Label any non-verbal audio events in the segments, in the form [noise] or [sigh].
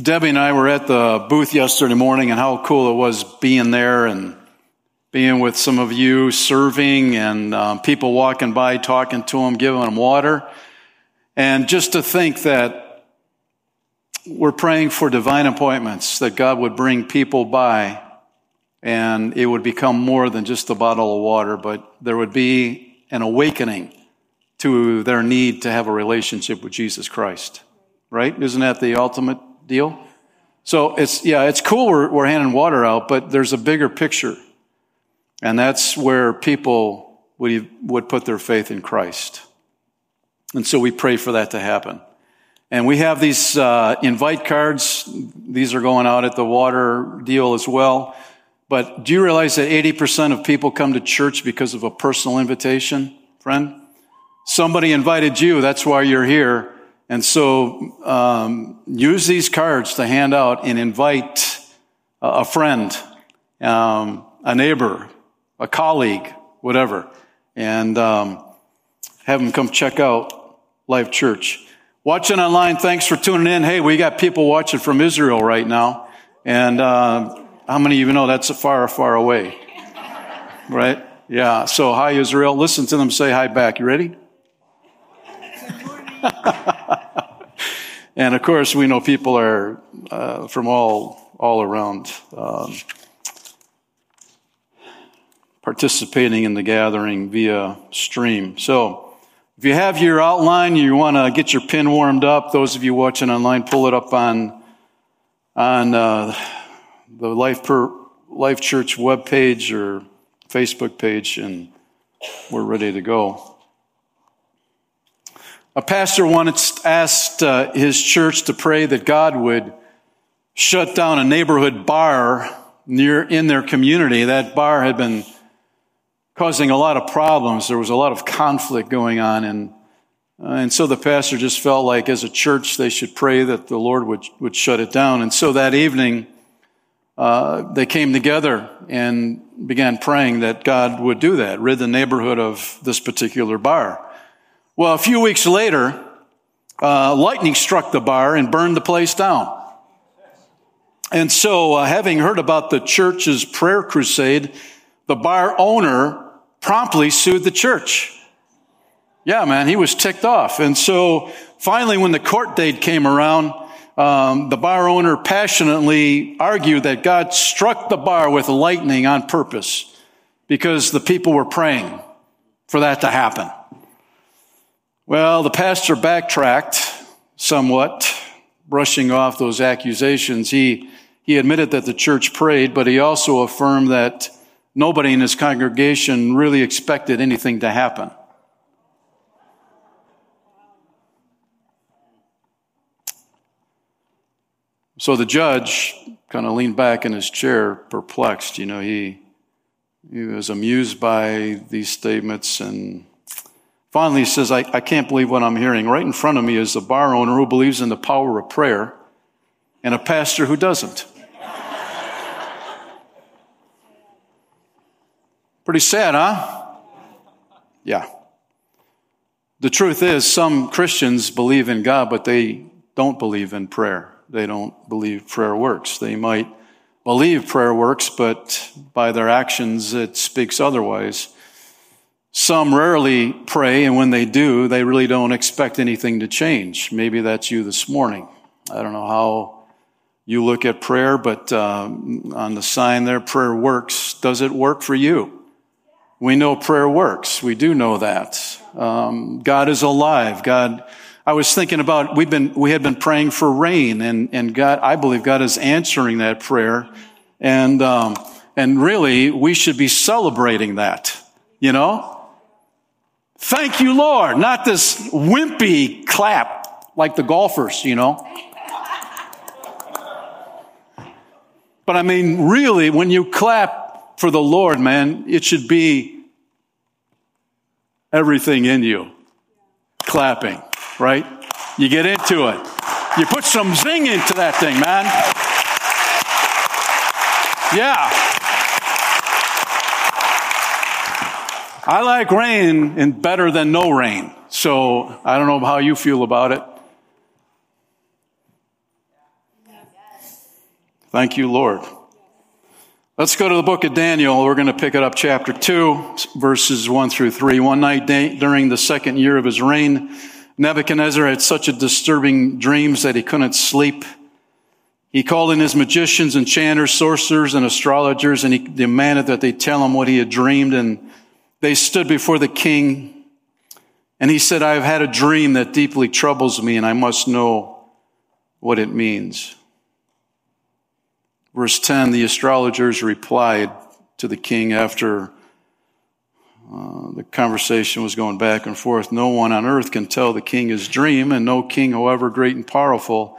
Debbie and I were at the booth yesterday morning and how cool it was being there and being with some of you, serving and um, people walking by, talking to them, giving them water. And just to think that we're praying for divine appointments, that God would bring people by and it would become more than just a bottle of water, but there would be an awakening to their need to have a relationship with Jesus Christ. Right? Isn't that the ultimate deal? So it's, yeah, it's cool we're, we're handing water out, but there's a bigger picture. And that's where people would, would put their faith in Christ. And so we pray for that to happen. And we have these uh, invite cards. These are going out at the water deal as well. But do you realize that 80% of people come to church because of a personal invitation, friend? Somebody invited you. That's why you're here. And so um, use these cards to hand out and invite a friend, um, a neighbor, a colleague, whatever, and um, have them come check out Life Church. Watching online, thanks for tuning in. Hey, we got people watching from Israel right now. And uh, how many of you know that's far, far away? Right? Yeah. So, hi, Israel. Listen to them say hi back. You ready? [laughs] and of course, we know people are uh, from all all around um, participating in the gathering via stream. So, if you have your outline, you want to get your pin warmed up. Those of you watching online, pull it up on on uh, the Life per Life Church web page or Facebook page, and we're ready to go. A pastor once asked uh, his church to pray that God would shut down a neighborhood bar near in their community. That bar had been causing a lot of problems. There was a lot of conflict going on, and uh, and so the pastor just felt like, as a church, they should pray that the Lord would would shut it down. And so that evening, uh, they came together and began praying that God would do that, rid the neighborhood of this particular bar. Well, a few weeks later, uh, lightning struck the bar and burned the place down. And so, uh, having heard about the church's prayer crusade, the bar owner promptly sued the church. Yeah, man, he was ticked off. And so, finally, when the court date came around, um, the bar owner passionately argued that God struck the bar with lightning on purpose because the people were praying for that to happen. Well, the pastor backtracked somewhat, brushing off those accusations. He, he admitted that the church prayed, but he also affirmed that nobody in his congregation really expected anything to happen. So the judge kind of leaned back in his chair, perplexed. You know, he, he was amused by these statements and Finally, he says, I, I can't believe what I'm hearing. Right in front of me is a bar owner who believes in the power of prayer and a pastor who doesn't. Pretty sad, huh? Yeah. The truth is, some Christians believe in God, but they don't believe in prayer. They don't believe prayer works. They might believe prayer works, but by their actions it speaks otherwise. Some rarely pray, and when they do, they really don't expect anything to change. Maybe that's you this morning. I don't know how you look at prayer, but um, on the sign there, prayer works. Does it work for you? We know prayer works. We do know that. Um, God is alive. God, I was thinking about, we've been, we had been praying for rain and, and God, I believe God is answering that prayer. And, um, and really, we should be celebrating that, you know? Thank you, Lord. Not this wimpy clap like the golfers, you know. But I mean, really, when you clap for the Lord, man, it should be everything in you clapping, right? You get into it. You put some zing into that thing, man. Yeah. I like rain and better than no rain. So I don't know how you feel about it. Thank you, Lord. Let's go to the book of Daniel. We're going to pick it up chapter 2, verses 1 through 3. One night during the second year of his reign, Nebuchadnezzar had such a disturbing dreams that he couldn't sleep. He called in his magicians, enchanters, sorcerers, and astrologers, and he demanded that they tell him what he had dreamed. And they stood before the king. And he said, I have had a dream that deeply troubles me, and I must know what it means. Verse 10 the astrologers replied to the king after uh, the conversation was going back and forth. No one on earth can tell the king his dream, and no king, however great and powerful,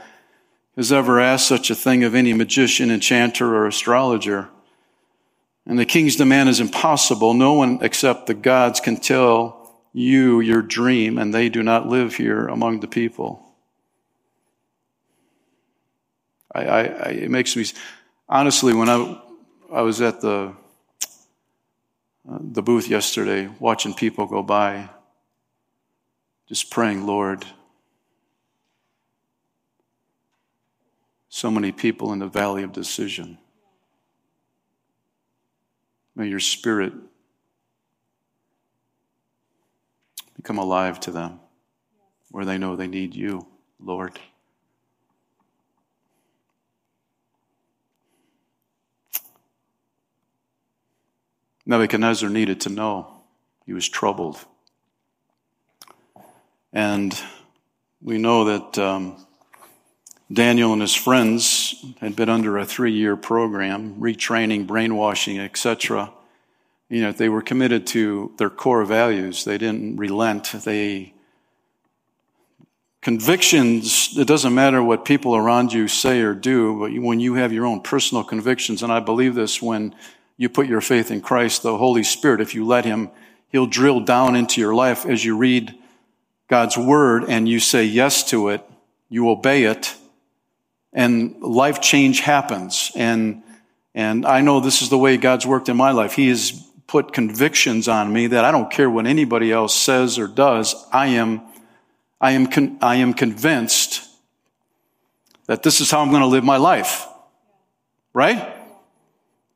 has ever asked such a thing of any magician, enchanter, or astrologer. And the king's demand is impossible. No one except the gods can tell you your dream, and they do not live here among the people. I, I, I, it makes me honestly when I I was at the uh, the booth yesterday, watching people go by, just praying, Lord. So many people in the valley of decision. May your spirit become alive to them where they know they need you, Lord. Nebuchadnezzar needed to know he was troubled. And we know that um, Daniel and his friends had been under a three year program, retraining, brainwashing, etc. You know, they were committed to their core values. They didn't relent. They convictions, it doesn't matter what people around you say or do, but when you have your own personal convictions, and I believe this when you put your faith in Christ, the Holy Spirit, if you let Him, He'll drill down into your life as you read God's Word and you say yes to it, you obey it, and life change happens. And, and I know this is the way God's worked in my life. He has put convictions on me that I don't care what anybody else says or does. I am, I am, con- I am convinced that this is how I'm going to live my life. Right?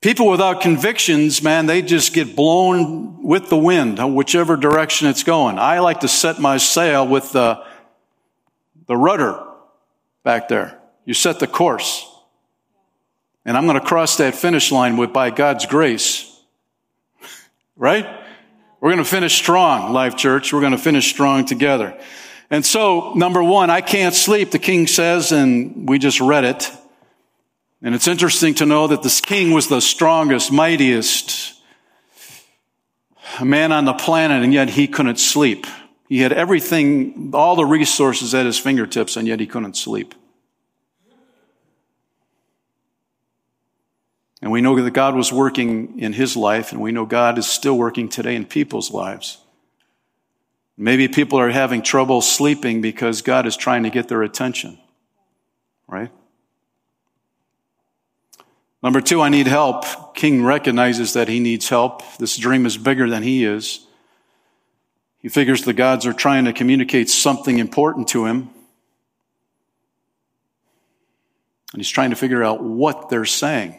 People without convictions, man, they just get blown with the wind, whichever direction it's going. I like to set my sail with the, the rudder back there. You set the course. And I'm going to cross that finish line with, by God's grace. right? We're going to finish strong, Life Church. We're going to finish strong together. And so, number one, I can't sleep, the king says, and we just read it. And it's interesting to know that this king was the strongest, mightiest man on the planet, and yet he couldn't sleep. He had everything, all the resources at his fingertips, and yet he couldn't sleep. And we know that God was working in his life, and we know God is still working today in people's lives. Maybe people are having trouble sleeping because God is trying to get their attention, right? Number two, I need help. King recognizes that he needs help. This dream is bigger than he is. He figures the gods are trying to communicate something important to him. And he's trying to figure out what they're saying.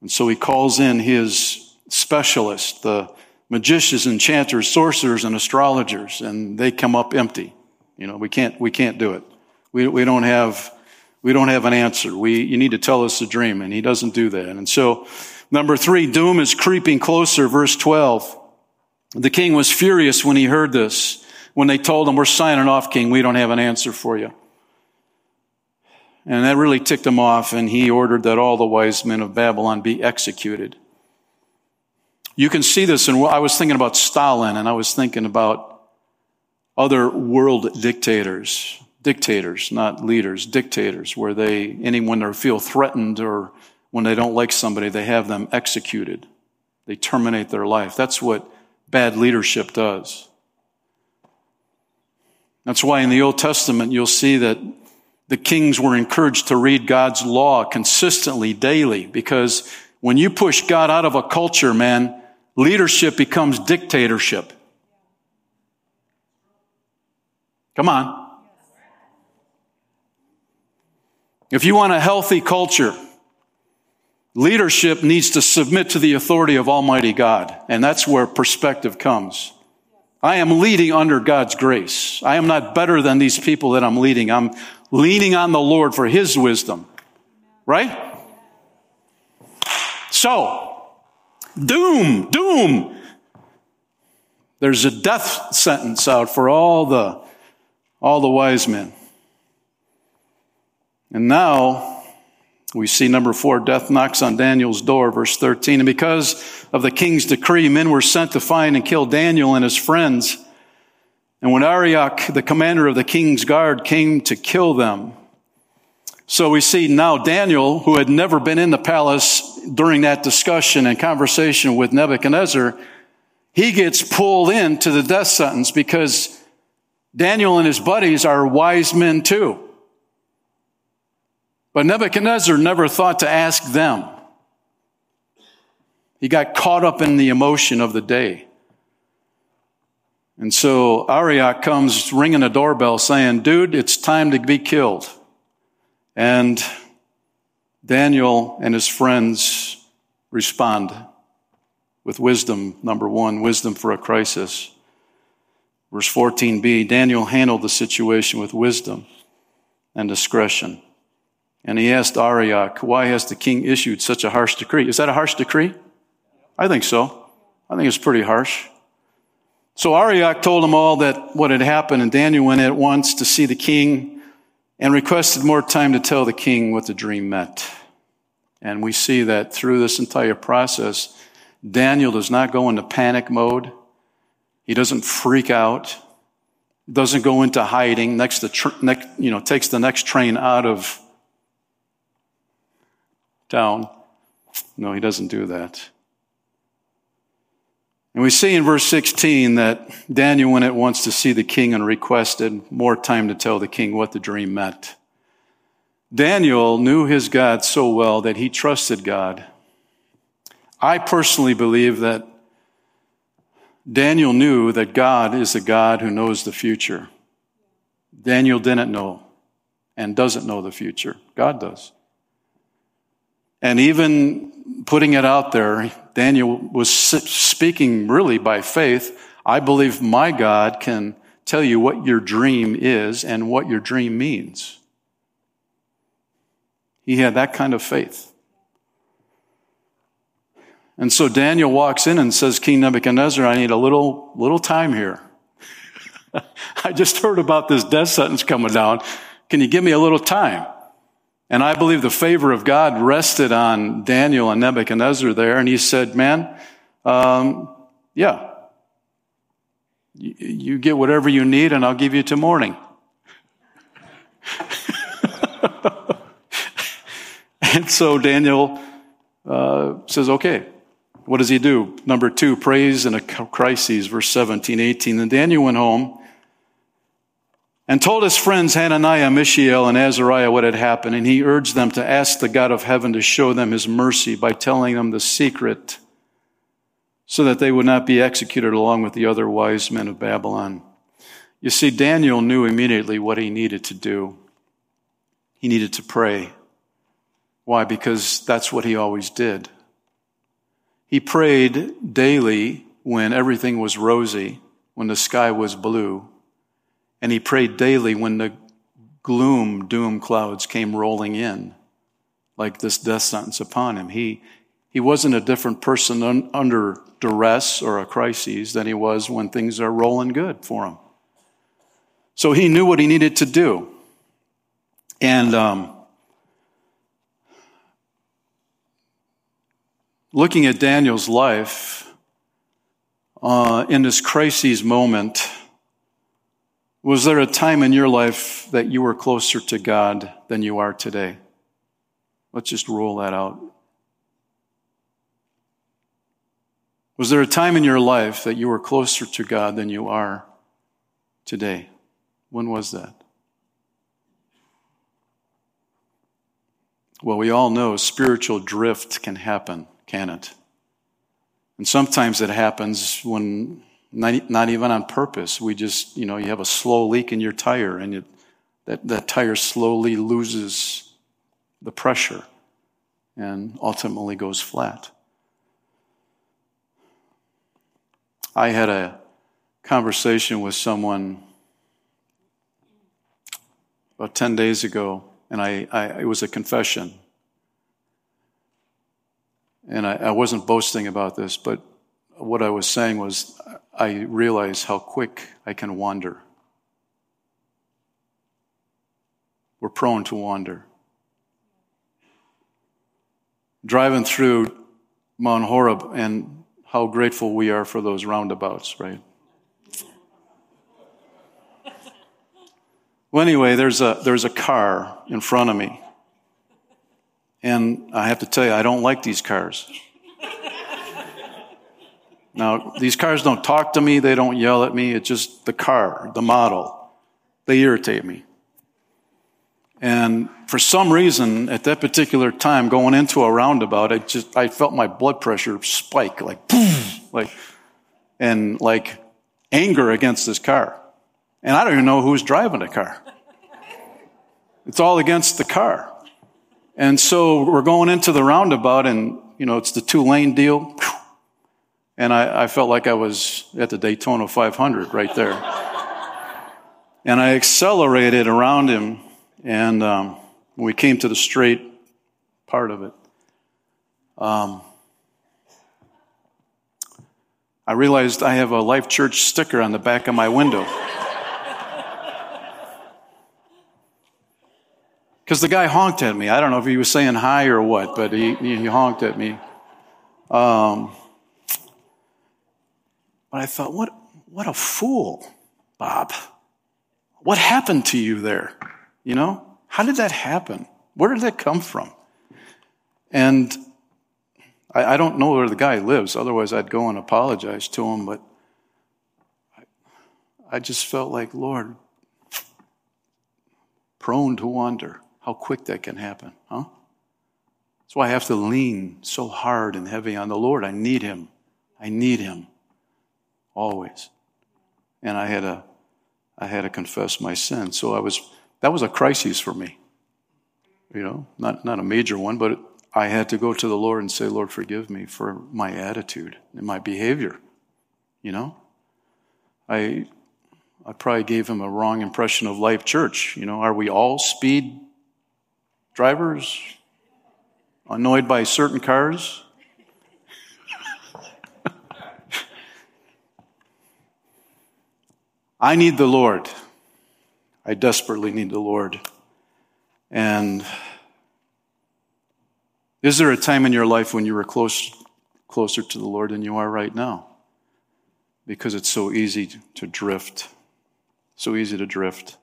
And so he calls in his specialists, the magicians, enchanters, sorcerers, and astrologers, and they come up empty. You know, we can't, we can't do it. We, we don't have we don't have an answer. We, you need to tell us a dream. And he doesn't do that. And so, number three, doom is creeping closer. Verse 12. The king was furious when he heard this. When they told him, we're signing off, king. We don't have an answer for you. And that really ticked him off. And he ordered that all the wise men of Babylon be executed. You can see this. And I was thinking about Stalin and I was thinking about other world dictators dictators, not leaders, dictators, where they, anyone they feel threatened or when they don't like somebody, they have them executed. They terminate their life. That's what bad leadership does. That's why in the Old Testament you'll see that the kings were encouraged to read God's law consistently, daily, because when you push God out of a culture, man, leadership becomes dictatorship. Come on. If you want a healthy culture, leadership needs to submit to the authority of Almighty God. And that's where perspective comes. I am leading under God's grace. I am not better than these people that I'm leading. I'm leaning on the Lord for His wisdom. Right? So, doom, doom. There's a death sentence out for all the, all the wise men. And now we see number four, death knocks on Daniel's door, verse 13. And because of the king's decree, men were sent to find and kill Daniel and his friends. And when Arioch, the commander of the king's guard, came to kill them, so we see now Daniel, who had never been in the palace during that discussion and conversation with Nebuchadnezzar, he gets pulled into the death sentence because Daniel and his buddies are wise men too. But Nebuchadnezzar never thought to ask them. He got caught up in the emotion of the day. And so Arioch comes ringing a doorbell saying, dude, it's time to be killed. And Daniel and his friends respond with wisdom. Number one, wisdom for a crisis. Verse 14b, Daniel handled the situation with wisdom and discretion. And he asked Arioch, why has the king issued such a harsh decree? Is that a harsh decree? I think so. I think it's pretty harsh. So Arioch told them all that what had happened, and Daniel went at once to see the king and requested more time to tell the king what the dream meant. And we see that through this entire process, Daniel does not go into panic mode. He doesn't freak out, doesn't go into hiding, next, the tr- next, you know, takes the next train out of town. No, he doesn't do that. And we see in verse 16 that Daniel went at once to see the king and requested more time to tell the king what the dream meant. Daniel knew his God so well that he trusted God. I personally believe that Daniel knew that God is the God who knows the future. Daniel didn't know and doesn't know the future. God does. And even putting it out there, Daniel was speaking really by faith. I believe my God can tell you what your dream is and what your dream means. He had that kind of faith. And so Daniel walks in and says, King Nebuchadnezzar, I need a little, little time here. [laughs] I just heard about this death sentence coming down. Can you give me a little time? And I believe the favor of God rested on Daniel and Nebuchadnezzar there. And he said, man, um, yeah, you, get whatever you need and I'll give you to morning. [laughs] and so Daniel uh, says, okay. What does he do? Number two, praise in a crisis, verse 17, 18. And Daniel went home and told his friends Hananiah, Mishael, and Azariah what had happened, and he urged them to ask the God of heaven to show them his mercy by telling them the secret so that they would not be executed along with the other wise men of Babylon. You see, Daniel knew immediately what he needed to do. He needed to pray. Why? Because that's what he always did. He prayed daily when everything was rosy, when the sky was blue and he prayed daily when the gloom, doom clouds came rolling in, like this death sentence upon him. He, he wasn't a different person un, under duress or a crisis than he was when things are rolling good for him. So he knew what he needed to do. And um, looking at Daniel's life, uh, in this crisis moment, was there a time in your life that you were closer to God than you are today? Let's just roll that out. Was there a time in your life that you were closer to God than you are today? When was that? Well, we all know spiritual drift can happen, can it? And sometimes it happens when not, even on purpose. We just, you know, you have a slow leak in your tire and it, that, that tire slowly loses the pressure and ultimately goes flat. I had a conversation with someone about 10 days ago, and I, I it was a confession. And I, I wasn't boasting about this, but what I was saying was I realize how quick I can wander. We're prone to wander. Driving through Mount Horeb and how grateful we are for those roundabouts, right? Well, anyway, there's a, there's a car in front of me. And I have to tell you, I don't like these cars. Now, these cars don't talk to me, they don't yell at me, it's just the car, the model. They irritate me. And for some reason, at that particular time, going into a roundabout, I just, I felt my blood pressure spike, like, boom, like, and like anger against this car. And I don't even know who's driving the car. It's all against the car. And so we're going into the roundabout and, you know, it's the two lane deal. And I, I felt like I was at the Daytona 500 right there. and I accelerated around him and um, when we came to the straight part of it, um, I realized I have a Life Church sticker on the back of my window. [laughs] Because the guy honked at me. I don't know if he was saying hi or what, but he, he honked at me. Um, but I thought, what, what a fool, Bob. What happened to you there? You know, how did that happen? Where did that come from? And I, I don't know where the guy lives, otherwise, I'd go and apologize to him, but I, I just felt like, Lord, prone to wander, how quick that can happen, huh? That's why I have to lean so hard and heavy on the Lord. I need Him. I need Him always. And I had to, I had to confess my sin. So I was that was a crisis for me. You know, not, not a major one, but I had to go to the Lord and say, Lord, forgive me for my attitude and my behavior. You know? I, I probably gave him a wrong impression of Life Church. You know, are we all speed drivers? Annoyed by certain cars? I need the Lord. I desperately need the Lord. And is there a time in your life when you were close, closer to the Lord than you are right now? Because it's so easy to drift. So easy to drift.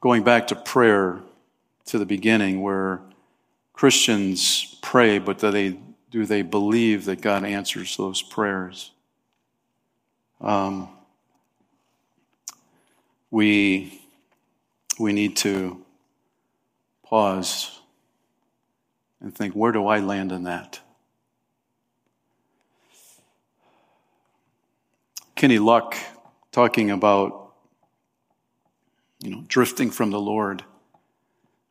Going back to prayer to the beginning, where Christians pray, but that they do they believe that God answers those prayers? Um, we, we need to pause and think where do I land in that? Kenny Luck talking about you know drifting from the Lord.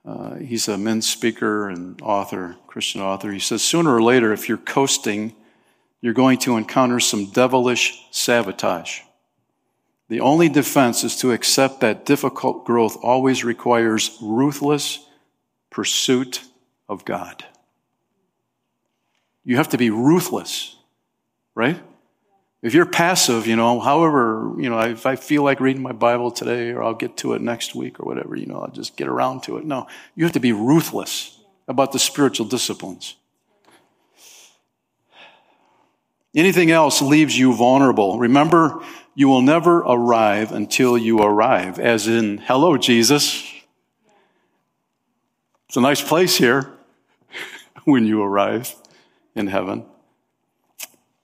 Uh, he's a men's speaker and author, Christian author. He says, sooner or later, if you're coasting, you're going to encounter some devilish sabotage. The only defense is to accept that difficult growth always requires ruthless pursuit of God. You have to be ruthless, right? If you're passive, you know, however, you know, if I feel like reading my Bible today or I'll get to it next week or whatever, you know, I'll just get around to it. No, you have to be ruthless about the spiritual disciplines. Anything else leaves you vulnerable. Remember, you will never arrive until you arrive, as in, hello, Jesus. It's a nice place here [laughs] when you arrive in heaven.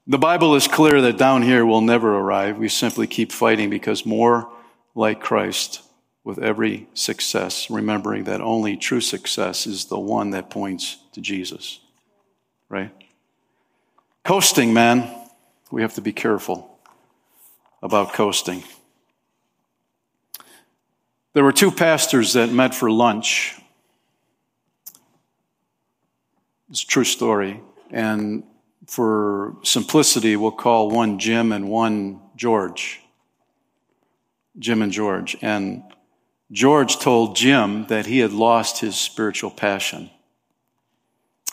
The Bible is clear that down here we'll never arrive. We simply keep fighting because more like Christ with every success, remembering that only true success is the one that points to Jesus. Right? Coasting, man, we have to be careful about coasting. There were two pastors that met for lunch. It's a true story. And for simplicity, we'll call one Jim and one George. Jim and George. And George told Jim that he had lost his spiritual passion.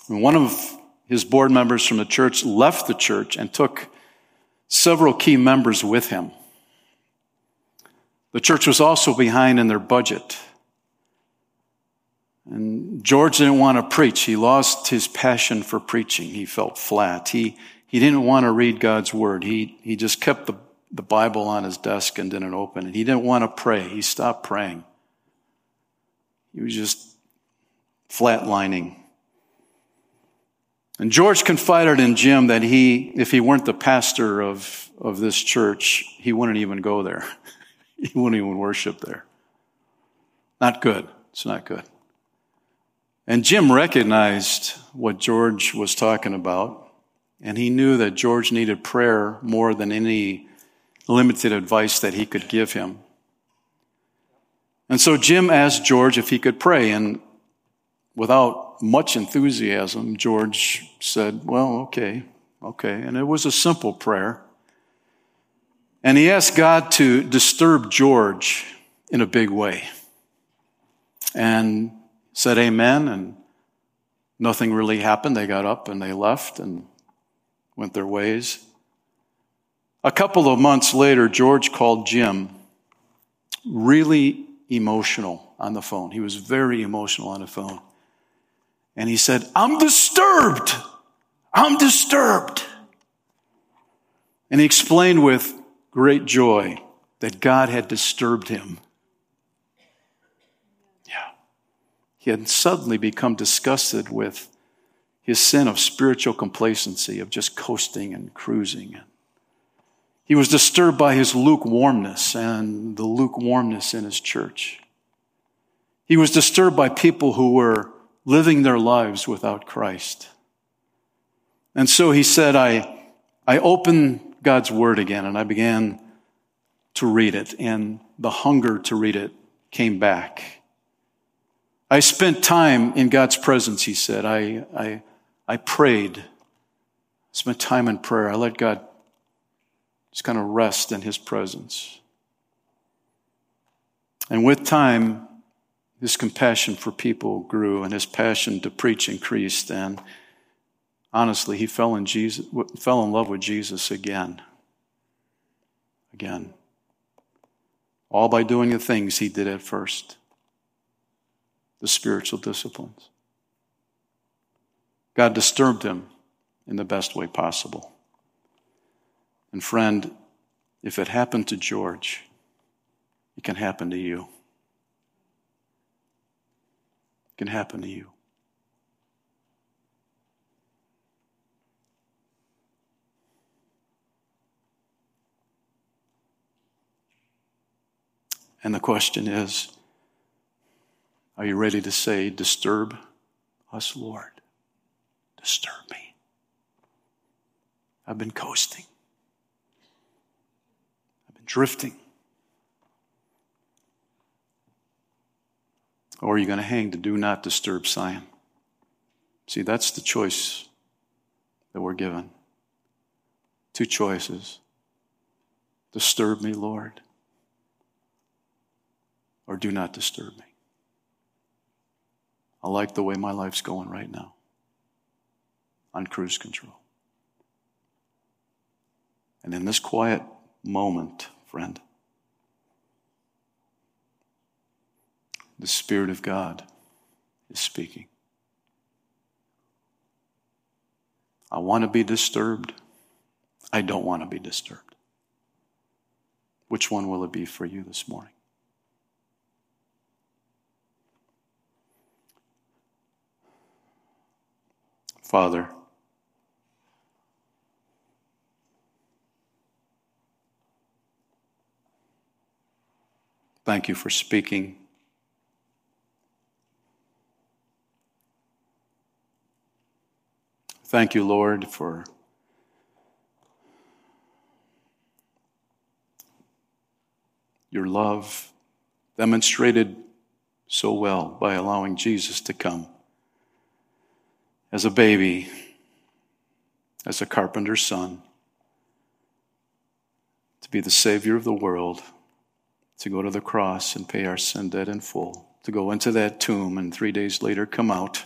And one of his board members from the church left the church and took several key members with him. The church was also behind in their budget. And George didn't want to preach. He lost his passion for preaching. He felt flat. He, he didn't want to read God's word. He, he just kept the, the Bible on his desk and didn't open it. He didn't want to pray. He stopped praying. He was just flatlining. And George confided in Jim that he, if he weren't the pastor of, of this church, he wouldn't even go there. [laughs] he wouldn't even worship there. Not good. It's not good. And Jim recognized what George was talking about, and he knew that George needed prayer more than any limited advice that he could give him. And so Jim asked George if he could pray, and without much enthusiasm, George said, Well, okay, okay. And it was a simple prayer. And he asked God to disturb George in a big way. And said amen, and nothing really happened. They got up and they left and went their ways. A couple of months later, George called Jim really emotional on the phone. He was very emotional on the phone. And he said, I'm disturbed. I'm disturbed. And he explained with great joy that God had disturbed him. Yeah. He had suddenly become disgusted with his sin of spiritual complacency, of just coasting and cruising. He was disturbed by his lukewarmness and the lukewarmness in his church. He was disturbed by people who were living their lives without Christ. And so he said, I, I opened God's word again and I began to read it, and the hunger to read it came back. I spent time in God's presence, he said. I, I, I prayed, spent time in prayer. I let God just kind of rest in his presence. And with time, his compassion for people grew and his passion to preach increased. And honestly, he fell in, Jesus, fell in love with Jesus again. Again. All by doing the things he did at first the spiritual disciplines. God disturbed him in the best way possible. And friend, if it happened to George, it can happen to you. It can happen to you. And the question is are you ready to say, Disturb us, Lord? Disturb me. I've been coasting I've been drifting? Or are you going to hang to do not disturb sign? See, that's the choice that we're given. Two choices. Disturb me, Lord, or do not disturb me. I like the way my life's going right now on cruise control. And in this quiet moment, friend. The Spirit of God is speaking. I want to be disturbed. I don't want to be disturbed. Which one will it be for you this morning? Father, Thank you for speaking. Thank you, Lord, for your love demonstrated so well by allowing Jesus to come as a baby, as a carpenter's son, to be the Savior of the world, to go to the cross and pay our sin debt in full, to go into that tomb and three days later come out.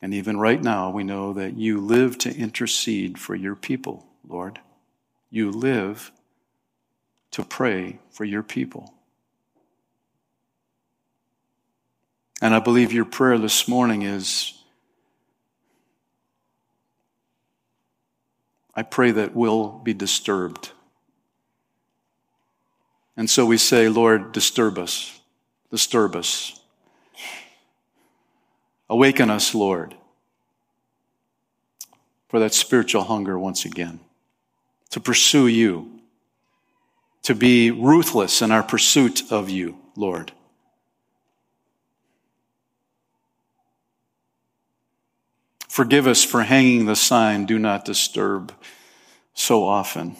And even right now, we know that you live to intercede for your people, Lord. You live to pray for your people. And I believe your prayer this morning is I pray that we'll be disturbed. And so we say, Lord, disturb us, disturb us. Awaken us, Lord, for that spiritual hunger once again, to pursue you, to be ruthless in our pursuit of you, Lord. Forgive us for hanging the sign, do not disturb, so often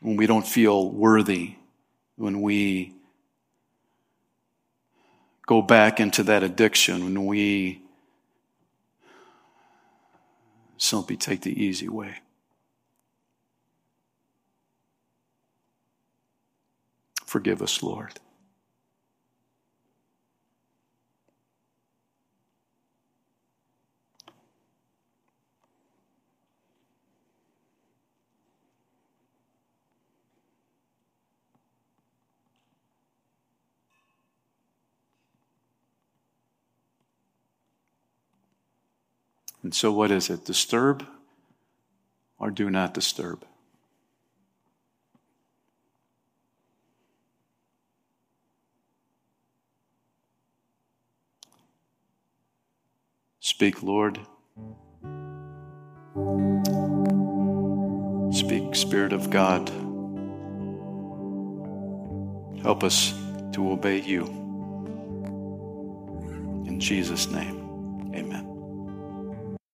when we don't feel worthy, when we go back into that addiction, when we simply take the easy way. Forgive us, Lord. And so, what is it? Disturb or do not disturb? Speak, Lord. Speak, Spirit of God. Help us to obey you. In Jesus' name, amen.